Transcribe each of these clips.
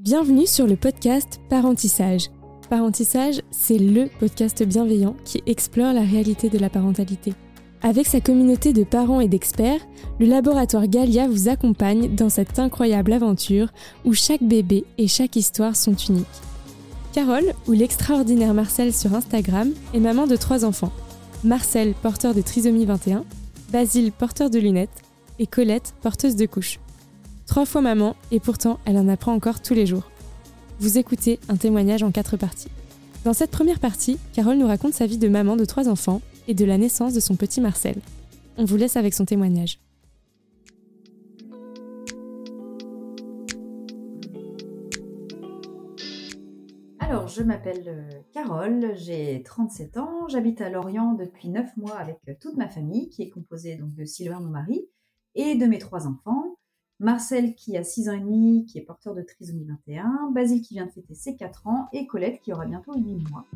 Bienvenue sur le podcast Parentissage. Parentissage, c'est le podcast bienveillant qui explore la réalité de la parentalité. Avec sa communauté de parents et d'experts, le laboratoire Galia vous accompagne dans cette incroyable aventure où chaque bébé et chaque histoire sont uniques. Carole, ou l'extraordinaire Marcel sur Instagram, est maman de trois enfants. Marcel, porteur de trisomie 21, Basile, porteur de lunettes, et Colette, porteuse de couches. Trois fois maman, et pourtant elle en apprend encore tous les jours. Vous écoutez un témoignage en quatre parties. Dans cette première partie, Carole nous raconte sa vie de maman de trois enfants et de la naissance de son petit Marcel. On vous laisse avec son témoignage. Alors, je m'appelle euh, Carole, j'ai 37 ans, j'habite à Lorient depuis 9 mois avec euh, toute ma famille, qui est composée donc de Sylvain, mon mari, et de mes trois enfants. Marcel qui a 6 ans et demi, qui est porteur de trisomie 21, Basile qui vient de fêter ses 4 ans, et Colette qui aura bientôt 8 mois.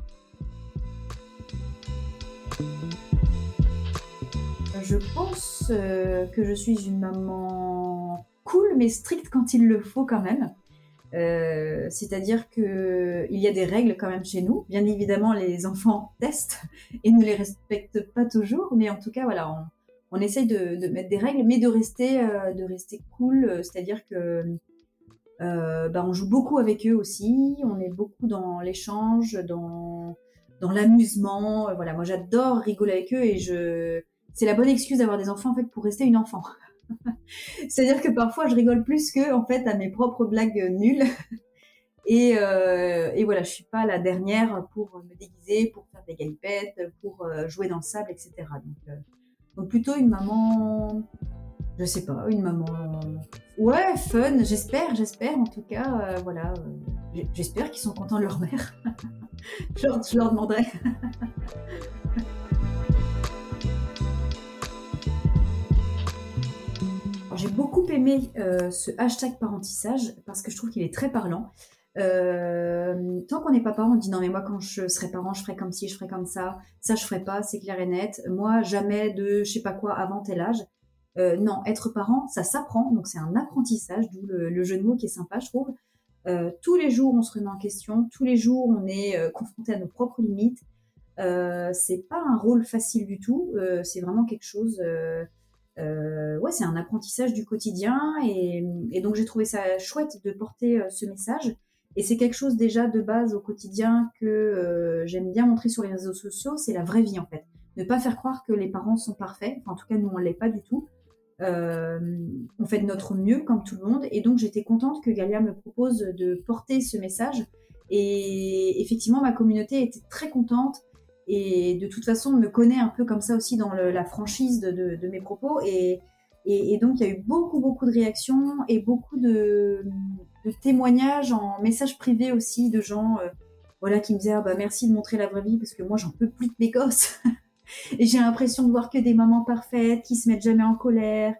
Je pense euh, que je suis une maman cool mais stricte quand il le faut quand même. Euh, c'est-à-dire que il y a des règles quand même chez nous. Bien évidemment, les enfants testent et ne les respectent pas toujours, mais en tout cas, voilà, on, essaye de, mettre des règles, mais de rester, euh, de rester cool. C'est-à-dire que bah, on joue beaucoup avec eux aussi. On est beaucoup dans l'échange, dans dans l'amusement. Voilà, moi j'adore rigoler avec eux et je c'est la bonne excuse d'avoir des enfants en fait pour rester une enfant. C'est-à-dire que parfois je rigole plus que en fait à mes propres blagues nulles. Et, euh, et, voilà, je suis pas la dernière pour me déguiser, pour faire des galipettes, pour euh, jouer dans le sable, etc. Donc, euh, donc, plutôt une maman, je sais pas, une maman, ouais, fun. J'espère, j'espère. En tout cas, euh, voilà, j'espère qu'ils sont contents de leur mère. je, leur, je leur demanderai. j'ai beaucoup aimé euh, ce hashtag parentissage parce que je trouve qu'il est très parlant. Euh, tant qu'on n'est pas parent, on dit non mais moi quand je serai parent, je ferai comme ci, je ferai comme ça, ça je ferai pas, c'est clair et net. Moi jamais de je sais pas quoi avant tel âge. Euh, non, être parent, ça s'apprend, donc c'est un apprentissage, d'où le, jeu de mots qui est sympa, je trouve. tous les jours, on se remet en question, tous les jours, on est confronté à nos propres limites. c'est pas un rôle facile du tout, c'est vraiment quelque chose euh, ouais, c'est un apprentissage du quotidien et, donc j'ai trouvé ça chouette de porter euh, ce message. Et c'est quelque chose déjà de base au quotidien que euh, j'aime bien montrer sur les réseaux sociaux, c'est la vraie vie en fait. Ne pas faire croire que les parents sont parfaits, en tout cas nous on l'est pas du tout. on fait de notre mieux comme tout le monde et donc j'étais contente que Galia me propose de porter ce message et effectivement ma communauté était très contente et de toute façon, on me connaît un peu comme ça aussi dans la franchise de, mes propos. Et, donc, il y a eu beaucoup, beaucoup de réactions et beaucoup de, témoignages en message privé aussi de gens euh, voilà, qui me disaient ah bah, merci de montrer la vraie vie parce que moi, j'en peux plus de mes gosses. et j'ai l'impression de voir que des mamans parfaites qui se mettent jamais en colère,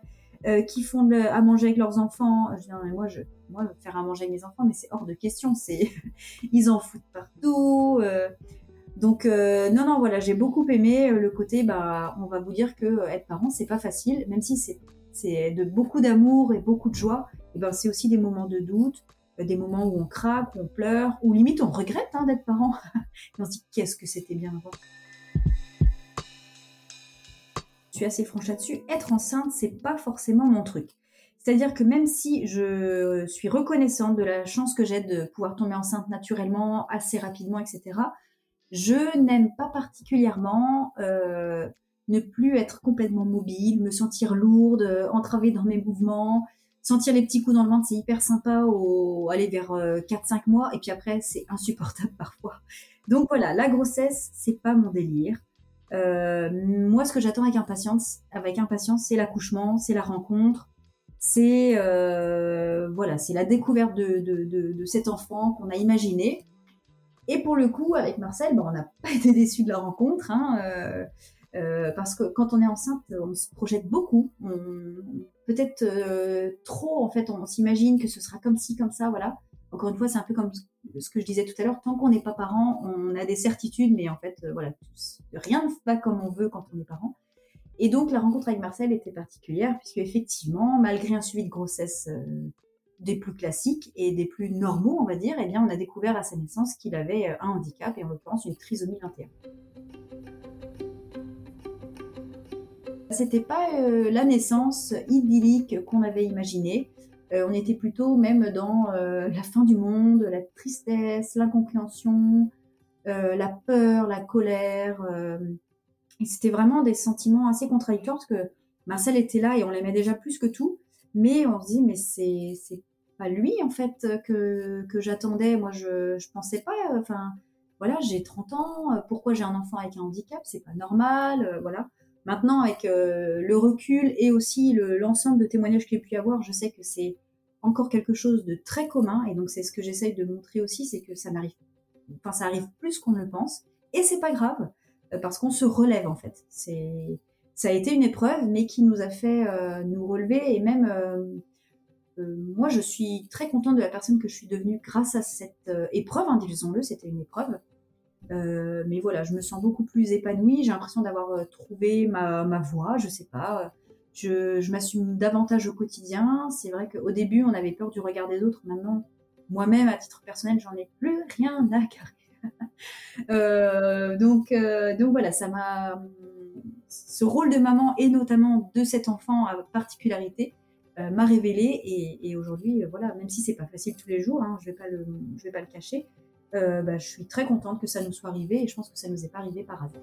euh, qui font à manger avec leurs enfants. Je dis, non, mais moi, je, moi, faire à manger avec mes enfants, mais c'est hors de question. C'est, ils en foutent partout. Euh, donc non non voilà j'ai beaucoup aimé le côté bah on va vous dire que être parent c'est pas facile même si c'est de beaucoup d'amour et beaucoup de joie et ben c'est aussi des moments de doute des moments où on craque on pleure ou limite on regrette hein, d'être parent. On se dit qu'est-ce que c'était bien avant. Je suis assez franche là-dessus. Être enceinte c'est pas forcément mon truc. C'est-à-dire que même si je suis reconnaissante de la chance que j'ai de pouvoir tomber enceinte naturellement assez rapidement etc je n'aime pas particulièrement euh, ne plus être complètement mobile, me sentir lourde, euh, entravée dans mes mouvements, sentir les petits coups dans le ventre, c'est hyper sympa aller vers 4-5 euh, mois et puis après c'est insupportable parfois. Donc voilà, la grossesse, c'est pas mon délire. moi, ce que j'attends avec impatience, avec impatience, c'est l'accouchement, c'est la rencontre, c'est voilà, c'est la découverte de, de cet enfant qu'on a imaginé. Et pour le coup, avec Marcel, on n'a pas été déçus de la rencontre, hein, euh, euh, parce que quand on est enceinte, on se projette beaucoup. Peut-être euh, trop, en fait, on, s'imagine que ce sera comme ci, comme ça, voilà. Encore une fois, c'est un peu comme ce que je disais tout à l'heure, tant qu'on n'est pas parent, on a des certitudes, mais en fait, voilà, rien ne va comme on veut quand on est parent. Et donc, la rencontre avec Marcel était particulière, puisque effectivement, malgré un suivi de grossesse des plus classiques et des plus normaux, on va dire, eh bien, on a découvert à sa naissance qu'il avait un handicap, et en l'occurrence une trisomie 21. C'était pas la naissance idyllique qu'on avait imaginée. on était plutôt même dans la fin du monde, la tristesse, l'incompréhension, la peur, la colère. c'était vraiment des sentiments assez contradictoires parce que Marcel était là et on l'aimait déjà plus que tout, mais on se dit mais c'est pas lui en fait que, que j'attendais. Moi je je pensais pas. Enfin voilà j'ai 30 ans. Pourquoi j'ai un enfant avec un handicap? C'est pas normal. Euh, voilà. Maintenant avec euh, le recul et aussi l'ensemble de témoignages qu'il y a pu avoir, je sais que c'est encore quelque chose de très commun et donc c'est ce que j'essaye de montrer aussi, c'est que ça n'arrive, enfin ça arrive plus qu'on ne le pense et c'est pas grave euh, parce qu'on se relève en fait. C'est ça a été une épreuve, mais qui nous a fait euh, nous relever. Et même, moi, je suis très contente de la personne que je suis devenue grâce à cette épreuve. Hein, disons-le, c'était une épreuve. Mais voilà, je me sens beaucoup plus épanouie. J'ai l'impression d'avoir trouvé ma, ma voie. Je sais pas. Je, m'assume davantage au quotidien. C'est vrai qu'au début, on avait peur du regard des autres. Maintenant, moi-même, à titre personnel, j'en ai plus rien à carrer. donc, donc voilà, ça m'a ce rôle de maman et notamment de cet enfant à particularité euh, m'a révélé et, aujourd'hui, euh, voilà, même si c'est pas facile tous les jours, hein, je vais le, je vais pas le cacher, euh, bah, je suis très contente que ça nous soit arrivé et je pense que ça nous est pas arrivé par hasard.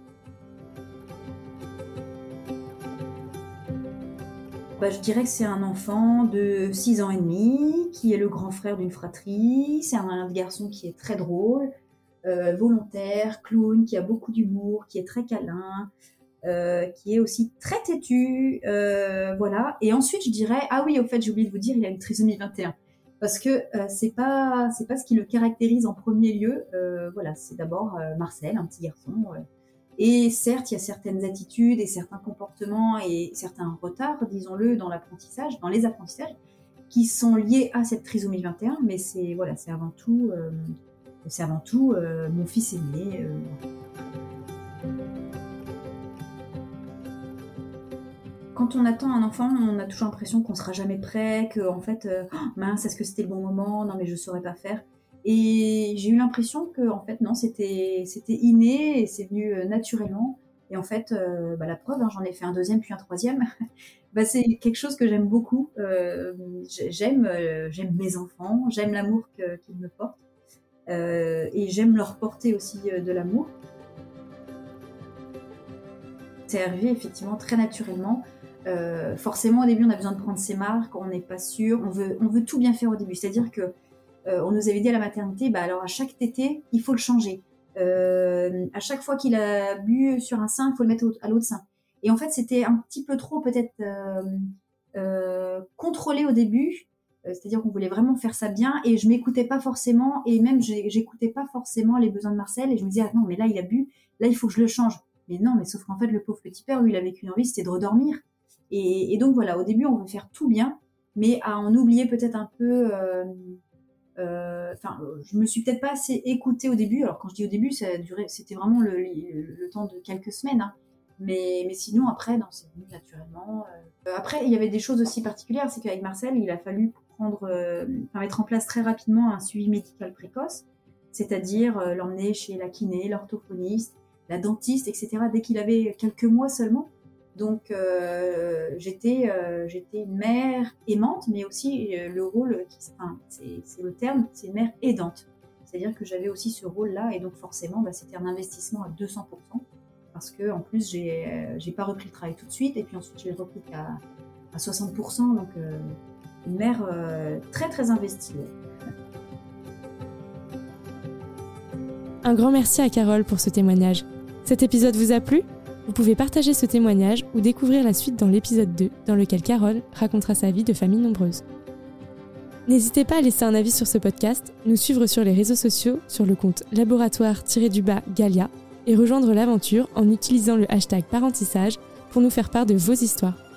Bah, je dirais que c'est un enfant de 6 ans et demi, qui est le grand frère d'une fratrie. C'est un garçon qui est très drôle, volontaire, clown, qui a beaucoup d'humour, qui est très câlin, euh, qui est aussi très têtu, euh, voilà. Et ensuite, je dirais, ah oui, au fait, j'ai oublié de vous dire, il a une trisomie 21, parce que euh, c'est pas c'est pas ce qui le caractérise en premier lieu. Euh, voilà, c'est d'abord euh, Marcel, un petit garçon. et certes, il y a certaines attitudes et certains comportements et certains retards, disons-le, dans l'apprentissage, dans les apprentissages, qui sont liés à cette trisomie 21. Mais c'est voilà, c'est avant tout, c'est avant tout mon fils aîné. Quand on attend un enfant, on a toujours l'impression qu'on sera jamais prêt, que en fait, euh, oh, mince, est-ce que c'était le bon moment? Non, mais je saurais pas faire. Et j'ai eu l'impression que en fait non, c'était c'était inné et c'est venu euh, naturellement. Et en fait, euh, bah, la preuve, hein, j'en ai fait un deuxième puis un troisième. bah, c'est quelque chose que j'aime beaucoup. j'aime j'aime mes enfants, j'aime l'amour qu'ils me portent et j'aime leur porter aussi de l'amour. C'est arrivé effectivement très naturellement. Euh, forcément, au début, on a besoin de prendre ses marques, on n'est pas sûr, on veut, on veut tout bien faire au début. C'est-à-dire que euh, on nous avait dit à la maternité, bah alors à chaque tété, il faut le changer. Euh, à chaque fois qu'il a bu sur un sein, il faut le mettre à l'autre sein. Et en fait, c'était un petit peu trop peut-être contrôlé au début. C'est-à-dire qu'on voulait vraiment faire ça bien et je m'écoutais pas forcément et même j'écoutais pas forcément les besoins de Marcel et je me disais ah non mais là il a bu, là il faut que je le change. Mais non, mais sauf qu'en fait le pauvre petit père lui il avait qu'une envie c'était de redormir. Et, donc voilà, au début, on veut faire tout bien, mais à en oublier peut-être un peu. Euh, euh, enfin, je me suis peut-être pas assez écoutée au début. Alors quand je dis au début, ça c'était vraiment le, temps de quelques semaines. Hein. Mais, sinon, après, c'est venu naturellement. Euh. Après, il y avait des choses aussi particulières, c'est qu'avec Marcel, il a fallu mettre en place très rapidement un suivi médical précoce, c'est-à-dire l'emmener chez la kiné, l'orthophoniste, la dentiste, etc. Dès qu'il avait quelques mois seulement. Donc euh, j'étais euh, j'étais une mère aimante, mais aussi euh, le rôle, enfin, c'est le terme, c'est une mère aidante. C'est-à-dire que j'avais aussi ce rôle-là, et donc forcément, bah, c'était un investissement à 200%, parce que en plus, j'ai j'ai pas repris le travail tout de suite, et puis ensuite, j'ai repris à, à 60%, donc une mère très très investie. Un grand merci à Carole pour ce témoignage. Cet épisode vous a plu? Vous pouvez partager ce témoignage ou découvrir la suite dans l'épisode 2, dans lequel Carole racontera sa vie de famille nombreuse. N'hésitez pas à laisser un avis sur ce podcast, nous suivre sur les réseaux sociaux sur le compte laboratoire-du-bas Galia et rejoindre l'aventure en utilisant le hashtag parentissage pour nous faire part de vos histoires.